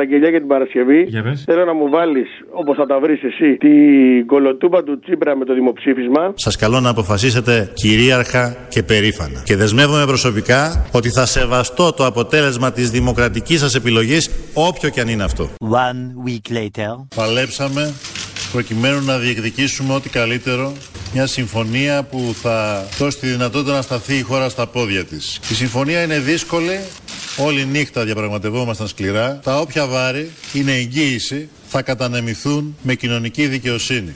παραγγελιά για την Παρασκευή. Για πες. Θέλω να μου βάλεις, όπως θα τα βρεις εσύ, την κολοτούμπα του Τσίπρα με το δημοψήφισμα. Σας καλώ να αποφασίσετε κυρίαρχα και περήφανα. Και δεσμεύομαι προσωπικά ότι θα σεβαστώ το αποτέλεσμα της δημοκρατικής σας επιλογής, όποιο και αν είναι αυτό. One week later. Παλέψαμε προκειμένου να διεκδικήσουμε ό,τι καλύτερο μια συμφωνία που θα δώσει τη δυνατότητα να σταθεί η χώρα στα πόδια της. Η συμφωνία είναι δύσκολη, όλη νύχτα διαπραγματευόμασταν σκληρά. Τα όποια βάρη είναι εγγύηση θα κατανεμηθούν με κοινωνική δικαιοσύνη.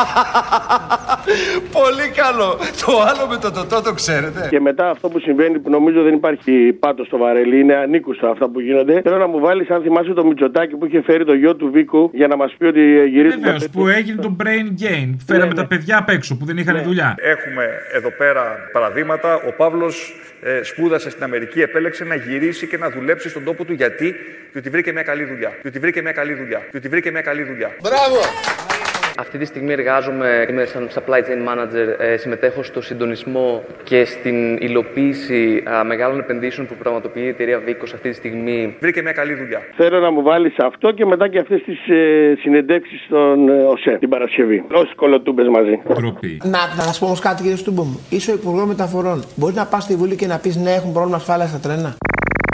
Πολύ καλό. Το άλλο με το τοτό το ξέρετε. Και μετά αυτό που συμβαίνει, που νομίζω δεν υπάρχει πάτος στο βαρέλι, είναι ανήκουσα αυτά που γίνονται. Θέλω να μου βάλεις, αν θυμάσαι το Μητσοτάκι που είχε φέρει το γιο του Βίκου για να μας πει ότι γυρίζουμε. Βεβαίως, που έγινε το brain gain. Φέραμε ναι. τα παιδιά απ' έξω που δεν είχαν δουλειά. Έχουμε εδώ πέρα παραδείγματα. Ο Παύλος ε, σπούδασε στην Αμερική, επέλεξε να γυρίσει και να δουλέψει στον τόπο του. Γιατί; Διότι βρήκε μια καλή δουλειά. Διότι βρήκε μια καλή δουλειά. Διότι βρήκε μια καλή δουλειά. Αυτή τη στιγμή εργάζομαι, είμαι σαν supply chain manager, ε, συμμετέχω στο συντονισμό και στην υλοποίηση α, μεγάλων επενδύσεων που πραγματοποιεί η εταιρεία Βίκος αυτή τη στιγμή. Βρήκε μια καλή δουλειά. Θέλω να μου βάλεις αυτό και μετά και αυτές τις ε, συνεντεύξεις στον ε, ΟΣΕ την Παρασκευή. Όσοι κολοτούμπες μαζί. Ντροπή. Να, να σα πω όμως κάτι, κύριε Στούμπο μου. Είσαι ο Υπουργός Μεταφορών. Μπορείς να πας στη Βουλή και να πεις ναι, έχουν πρόβλημα ασφάλεια στα τρένα.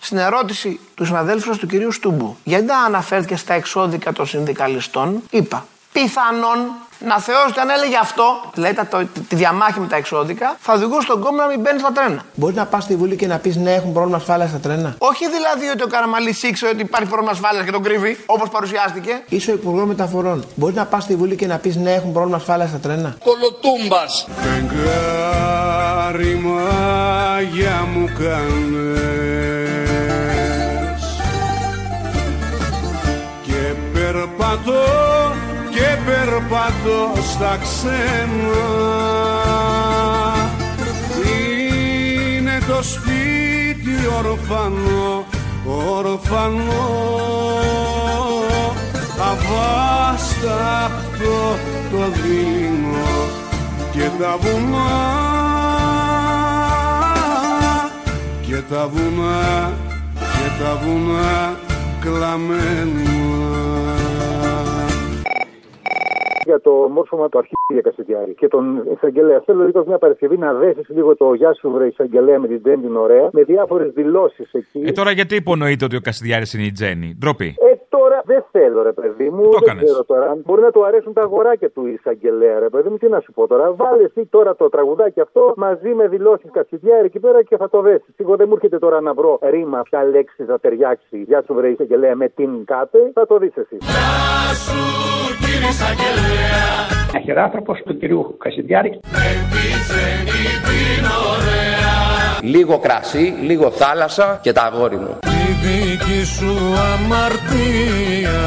Στην ερώτηση του συναδέλφου του κυρίου Στούμπου, γιατί δεν αναφέρθηκε στα εξώδικα των συνδικαλιστών, είπα πιθανόν να θεώρησε αν έλεγε αυτό, δηλαδή τα- το- τη διαμάχη με τα εξώδικα, θα οδηγούσε τον κόμμα να μην μπαίνει στα τρένα. Μπορεί να πας στη Βουλή και να πεις ναι, έχουν πρόβλημα ασφάλειας στα τρένα. Όχι δηλαδή ότι ο Καραμαλής ήξερε ότι υπάρχει πρόβλημα ασφάλειας και τον κρύβει, όπως παρουσιάστηκε. Είσαι ο Υπουργός Μεταφορών. Μπορεί να πας στη Βουλή και να πεις ναι, έχουν πρόβλημα ασφάλειας στα τρένα. Κολοτούμπας. Φεγγάρι μάγια μου κάνες Και περπατώ και περπατώ στα ξένα. Είναι το σπίτι ορφανό, ορφανό. Αβάσταχτο το δίνω και τα βουνά και τα βουνά και τα βουνά κλαμμένα για το μόρφωμα του αρχίδια Κασιδιάρη και τον εισαγγελέα. Θέλω λίγο μια Παρασκευή να δέσεις λίγο το Γεια σου βρε εισαγγελέα με την Τζέννη την ωραία, με διάφορες δηλώσεις εκεί. Ε, τώρα γιατί υπονοείται ότι ο Κασιδιάρης είναι η Τζέννη; Ντροπή. Ε, τώρα δεν θέλω, ρε παιδί μου. Το δεν έκανες. ξέρω τώρα. Μπορεί να του αρέσουν τα αγοράκια του εισαγγελέα, ρε παιδί μου. Τι να σου πω τώρα. Βάλε εσύ τώρα το τραγουδάκι αυτό μαζί με δηλώσεις Κασιδιάρη εκεί πέρα και θα το δέσεις. Εγώ δεν μου έρχεται τώρα να βρω ρήμα, ποια λέξη θα ταιριάξει. Γεια σου βρε εισαγγελέα με την κάτε. Θα το δεις εσύ. Αχεράνθρωπος του κυρίου Κασιδιάρη. Λίγο κρασί, λίγο θάλασσα και τα αγόρι μου. Η δική σου αμαρτία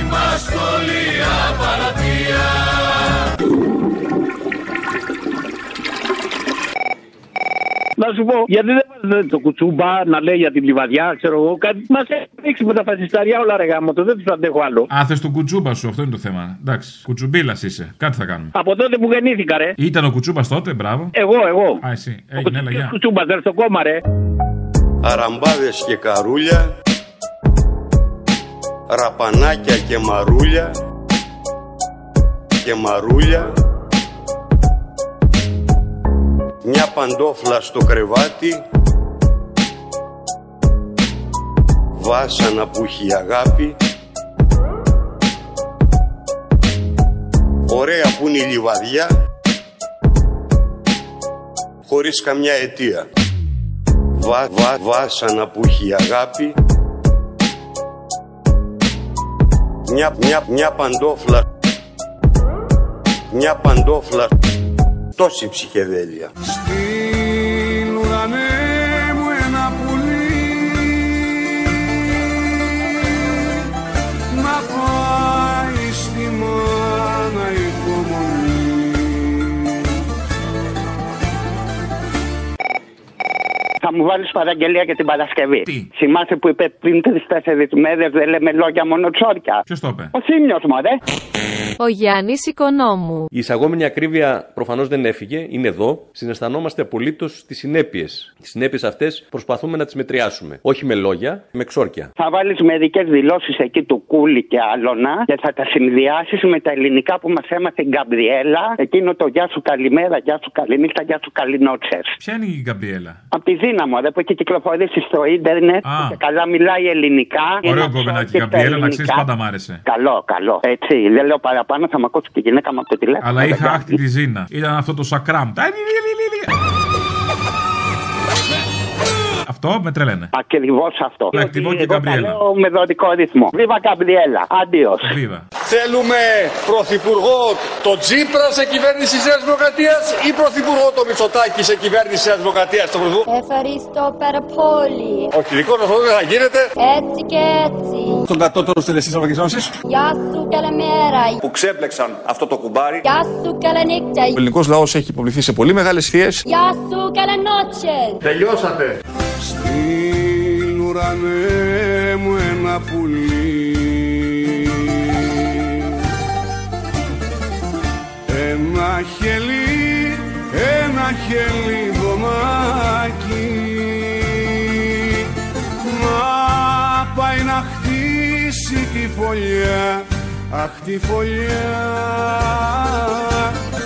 Είμαστε όλοι απαρατία Να σου πω, γιατί δεν βάζετε το κουτσούμπα να λέει για την λιβαδιά, ξέρω εγώ. Κάτι μας έχει ρίξει με τα φασισταριά όλα ρε γάμο, το δεν τους αντέχω άλλο. Α, θες τον κουτσούμπα σου, αυτό είναι το θέμα. Εντάξει, κουτσουμπίλας είσαι. Κάτι θα κάνουμε. Από τότε που γεννήθηκα, ρε. Ήταν ο κουτσούμπας τότε, μπράβο. Εγώ, εγώ. Α, εσύ. Έγινε, έλα, γεια. Κουτσούμπας, δεν στο κόμμα, ρε. Αραμπάδες και καρούλια, ραπανάκια και μαρούλια και μαρούλια, μια παντόφλα στο κρεβάτι, βάσανα που έχει αγάπη, ωραία που είναι η λιβαδιά, χωρίς καμιά αιτία βα, βα, βάσανα που έχει αγάπη. Μια, μια, μια παντόφλα. Μια παντόφλα. Τόση ψυχεδέλεια Θα να μου βάλεις παραγγελία για την Παρασκευή. Τι; Θυμάσαι που είπε πριν τρει-τέσσερι μέρες δεν λέμε λόγια μόνο τσόρια. Ποιος το είπε; Ο Θήμιο, μωρέ. Ο Γιάννης Οικονόμου. Η εισαγόμενη ακρίβεια προφανώς δεν έφυγε, είναι εδώ. Συναισθανόμαστε απολύτως τις συνέπειες. Τις συνέπειες αυτές προσπαθούμε να τις μετριάσουμε. Όχι με λόγια, με ξόρκια. Θα βάλεις μερικές δηλώσεις εκεί του Κούλι και Άλωνα και θα τα συνδυάσεις με τα ελληνικά που μας έμαθε η Γκαμπριέλα. Εκείνο το Γεια σου καλημέρα, Γεια σου καληνύχτα, Γεια σου καληνότσες. Ποια είναι η Γκαμπριέλα; Από τη δύναμη, δε που έχει κυκλοφορήσει στο ίντερνετ Α. και καλά μιλάει ελληνικά. Ωραίο Είναι γκόμενάκι αυτό η και στα Γκαμπριέλα, να ξέρεις ελληνικά. πάντα μ' άρεσε. Καλό, καλό. Έτσι, δεν λέω παραπάνω, θα με ακούσει και η γυναίκα μου από το τηλέφωνο. Αλλά είχα παιδιά. άχτη τη Ζήνα. Ήταν αυτό το σακράμ. Τα- Αυτό με τρελαίνε. Ακριβώς αυτό. Να εκτιμώ και Εγώ την Γκαμπριέλα. τα λέω με δοτικό ρυθμό. Βίβα Γκαμπριέλα. Αντίος. Βίβα. Θέλουμε πρωθυπουργό το Τζίπρα σε κυβέρνηση της Νέας Δημοκρατίας ή πρωθυπουργό το Μητσοτάκη σε κυβέρνηση της Νέας Δημοκρατίας. Το πρωθυπουργό; Ευχαριστώ πάρα πολύ. Όχι, δικό μας αυτό δεν θα γίνεται. Έτσι και έτσι. Στον κατώτερο τελεστή της Ευρωπαϊκής Ένωσης. Γεια σου καλημέρα. Που ξέπλεξαν αυτό το κουμπάρι. Γεια σου καληνύχτα. Ο ελληνικός λαός έχει υποβληθεί σε πολύ μεγάλες θείες. Γεια σου καληνότσες. Τελειώσατε. Στην ουρανέ μου ένα πουλί φωλιά Αχ τη φωλιά.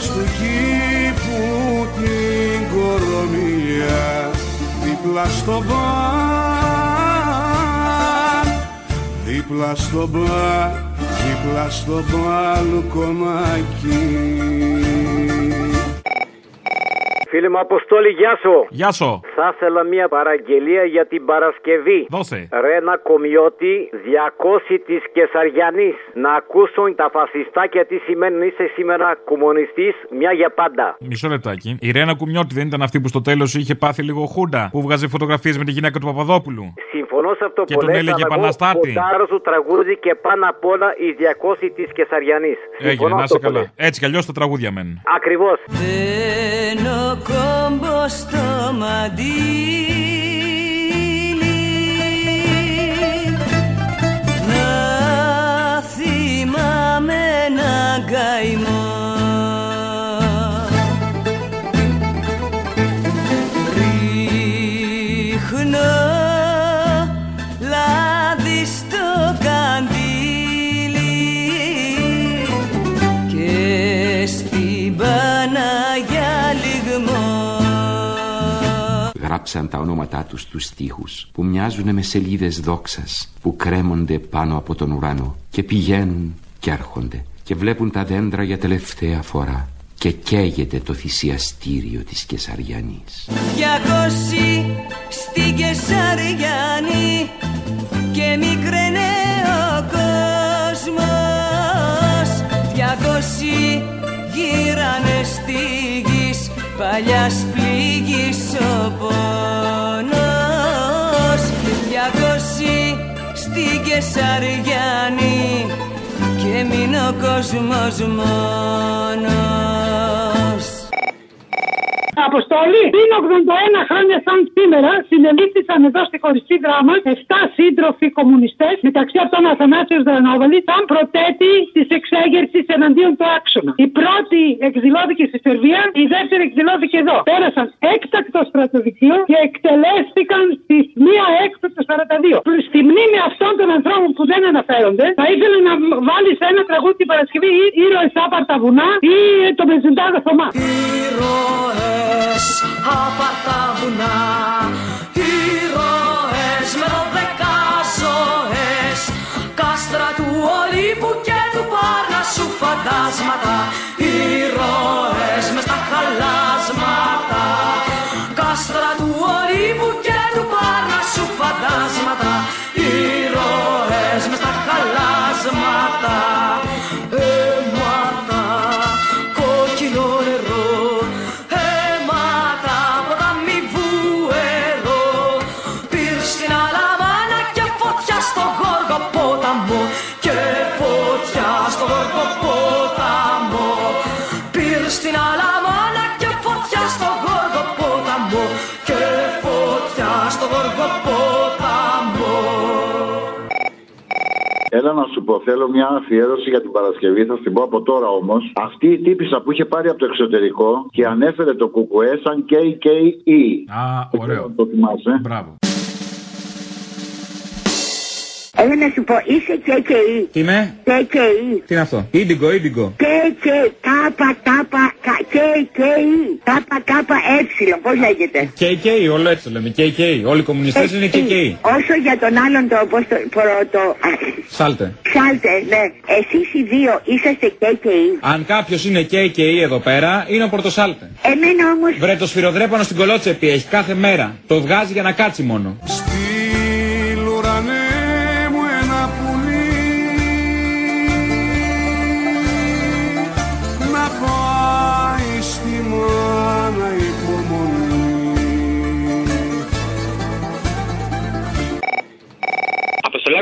Στου κήπου την κορομιλιά Δίπλα στο μπαρ. Δίπλα στο μπαρ Δίπλα στο μπαλκονάκι Φίλε μου Αποστόλη, γεια σου. Γεια σου. Θα ήθελα μια παραγγελία για την Παρασκευή. Δώσε. Ρένα Κομιώτη, 200 της Κεσαριανής. Να ακούσουν τα φασιστάκια τι σημαίνει είσαι σήμερα κομμουνιστής μια για πάντα. Μισό λεπτάκι. Η Ρένα Κουμιώτη δεν ήταν αυτή που στο τέλος είχε πάθει λίγο χούντα. Που βγάζει φωτογραφίες με τη γυναίκα του Παπαδόπουλου. Συμφωνώ σε αυτό Και που τον λες, έλεγε αλλά εγώ επαναστάτη. ποντάρω σου τραγούδι και πάνω απ' όλα οι 200 της Κεσαριανής. Έγινε, να είσαι καλά. Έτσι κι αλλιώς τα τραγούδια μένουν. Ακριβώς. Μπαίνω κόμπο στο μαντίλι. Να θυμάμαι έναν καημό Γράψαν τα ονόματά τους στους στίχους που μοιάζουν με σελίδες δόξας που κρέμονται πάνω από τον ουρανό και πηγαίνουν και έρχονται και βλέπουν τα δέντρα για τελευταία φορά και καίγεται το θυσιαστήριο της Κεσαριανής. Διακόσι στην Κεσαριάνη και μικραίνε γης παλιάς πληγής ο πόνος Διακόσι στην Κεσαριάνη και μην ο κόσμος μόνος Αποστολή, πριν 81 χρόνια σαν σήμερα, συνελήφθησαν εδώ στη χωριστή δράμα 7 σύντροφοι κομμουνιστές, μεταξύ αυτών Αθανάσιος Δρανόβαλης, σαν προτέτη της εξέγερσης εναντίον του άξονα. Η πρώτη εκδηλώθηκε στη Σερβία, η δεύτερη εκδηλώθηκε εδώ. Πέρασαν έκτακτο στρατοδικείο και εκτελέστηκαν στις 1 έκτο του 42. Στη μνήμη αυτών των ανθρώπων που δεν αναφέρονται, θα ήθελα να βάλει ένα τραγούδι την Παρασκευή ή ήρωε άπαρτα βουνά ή το Μεζεντάδο Θωμά. Φαντάσματα σου πω, θέλω μια αφιέρωση για την Παρασκευή, θα την πω από τώρα όμως. Αυτή η τύπησα που είχε πάρει από το εξωτερικό και ανέφερε το κουκουέ σαν KKE. Α, ωραίο. Το θυμάσαι. Μπράβο. Έλα να σου πω, είσαι KKE. Τι είμαι; KKE. Τι είναι αυτό; Ίντιγκο, ίντιγκο. KK, κάπα, κάπα, κα- KKE. Κάπα, κάπα, ε, πώς λέγεται; KK, όλο έτσι το λέμε. KK. Όλοι οι κομμουνιστές είναι KK. Όσο για τον άλλον το, πώς το, προ- το, α, Σάλτε. Ξάλτε, ναι. Εσείς οι δύο είσαστε KKE. Αν κάποιος είναι KK εδώ πέρα, είναι ο Πορτοσάλτε. Εμένα όμως... Βρε το σφυροδρέπανο στην κολότσεπη έχει κάθε μέρα. Το βγάζει για να κάτσει μόνο. Στείλ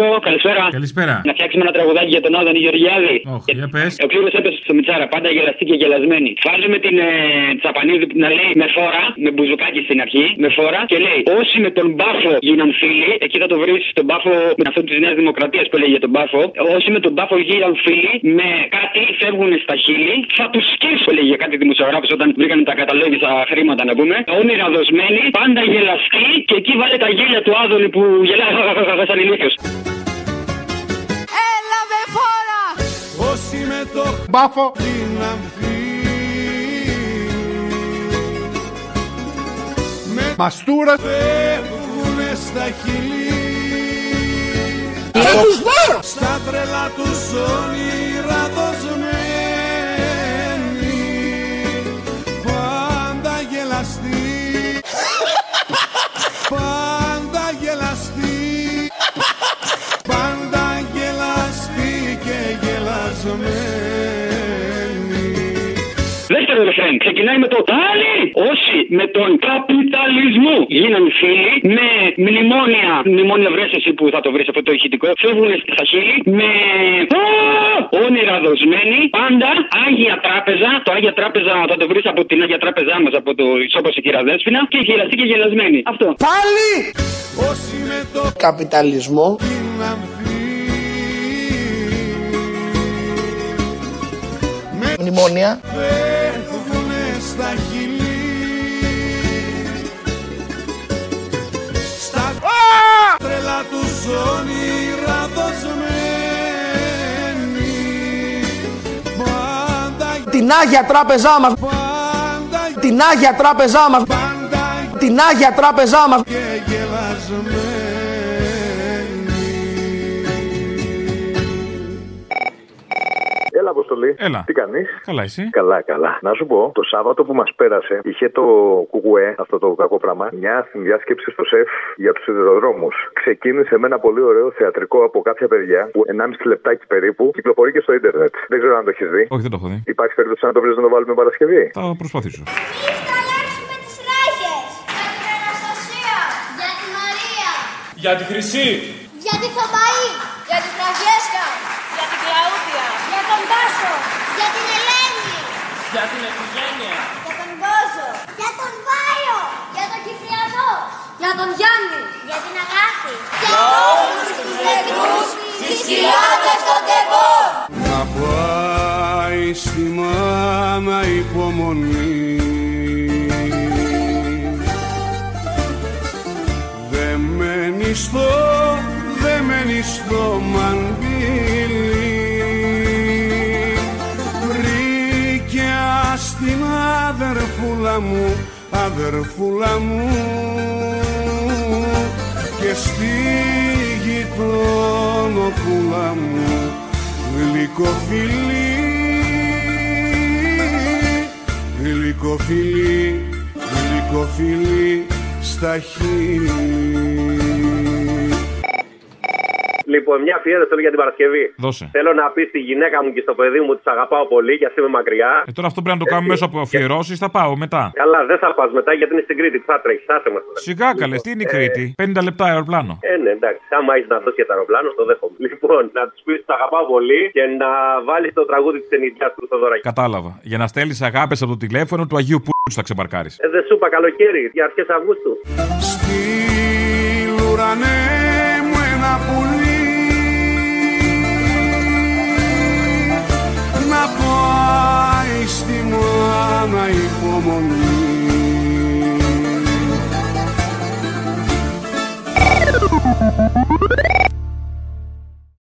Αποστολάκο, καλησπέρα. Καλησπέρα. Να φτιάξουμε ένα τραγουδάκι για τον Άδωνη Γεωργιάδη. Όχι, για πες. Ο Κλήρος έπεσε στο Μιτσάρα, πάντα γελαστή και γελασμένη. Βάζουμε την ε, Τσαπανίδη που να λέει με φόρα, με μπουζουκάκι στην αρχή, με φόρα και λέει Όσοι με τον μπάφο γίναν φίλοι, εκεί θα το βρεις στον μπάφο με αυτό της Νέας Δημοκρατίας που λέει για τον μπάφο. Όσοι με τον μπάφο γίναν φίλοι, με κάτι φεύγουν στα χείλη, θα τους σκίσω, λέει για κάτι δημοσιογράφος όταν βρήκαν τα καταλόγιστα χρήματα να πούμε. Όνειρα δοσμένοι, πάντα γελαστοί και εκεί βάλε τα γέλια του Άδωνη που γελάει σαν ηλίθιος. Με το μπάφο την Με μαστούρα φεύγουνε στα χειλή Στα τρελά τους όνειρα δοσμένοι Δεύτερο ρεφρέν. Ξεκινάει με το Τάλι. Όσοι με τον καπιταλισμό γίναν φίλοι, με μνημόνια, μνημόνια βρέσεση που θα το βρεις αυτό το ηχητικό, φεύγουν στα χείλη, με Α! όνειρα δοσμένοι, πάντα Άγια Τράπεζα. Το Άγια Τράπεζα θα το βρεις από την Άγια Τράπεζά μας, από το Ισόπο η Κυραδέσπινα και γελαστή και γελασμένη. Αυτό. Πάλι! Όσοι με το Καπιταλισμό. Μνημόνια. Φεύγουνε στα χειλή Στα τρελά τους όνειρα δοσμένοι Πάντα Την Άγια Τράπεζά μας. Την Άγια Τράπεζά μας. Την Άγια Τράπεζά μας. και γελασμένοι Αποστολή. Έλα. Τι κάνεις; Καλά, εσύ; Καλά, καλά. Να σου πω, το Σάββατο που μας πέρασε είχε το κουκουέ, αυτό το κακό πράγμα, μια συνδιάσκεψη στο ΣΕΦ για τους σιδηροδρόμους. Ξεκίνησε με ένα πολύ ωραίο θεατρικό από κάποια παιδιά που 1,5 λεπτάκι περίπου κυκλοφορεί και στο ίντερνετ. Δεν ξέρω αν το έχεις δει. Όχι, δεν το έχω δει. Υπάρχει περίπτωση να το βρεις να το βάλουμε Παρασκευή; Θα προσπαθήσω. Για τη Μαρία. Για τη Χρυσή. Για τη Θωμαή. Για τη Φραγέσκα. Για την Κλαούδια. Για τον Τάσο. Για την Ελένη. Για την Ευγένεια. Για τον Κόζο. Για τον Βάιο. Για τον Κυπριανό. Για τον Γιάννη. Για την Αγάπη. Για όλους τους νεκρούς στις κοιλάδες των τεπών. Να πάει στη μάνα υπομονή Δεμένη στο, δεμένη στο αδερφούλα μου, αδερφούλα μου. Και στη γειτονοπούλα μου γλυκοφιλή. Γλυκοφιλή γλυκοφιλή στα χείλη Λοιπόν, μια αφιέρωση θέλω για την Παρασκευή. Δώσε. Θέλω να πεις στη γυναίκα μου και στο παιδί μου ότι τι αγαπάω πολύ και α είμαι μακριά. Ε, τώρα αυτό πρέπει να το κάνουμε μέσω από αφιερώσει. Θα πάω μετά. Καλά, δεν θα πας μετά γιατί είναι στην Κρήτη. Τι θα τρέχεις, άσε μα. Σιγά καλέ, τι είναι η Κρήτη; 50 λεπτά αεροπλάνο. Ε, ναι, εντάξει. Άμα έχει να δώσεις για το αεροπλάνο, το δέχομαι. Λοιπόν, να τους πεις ότι τα αγαπάω πολύ και να βάλεις το τραγούδι της ενηλιά του στο δωράκι. Κατάλαβα. Για να στέλνεις αγάπες από το τηλέφωνο του Αγίου Πού θα ξεμπαρκάρει. Ε, δεν σου είπα καλοκαίρι, για αρχές Αυγούστου. Στείλ ουρανέ μου ένα πουλί να πάει στη μάνα υπομονή.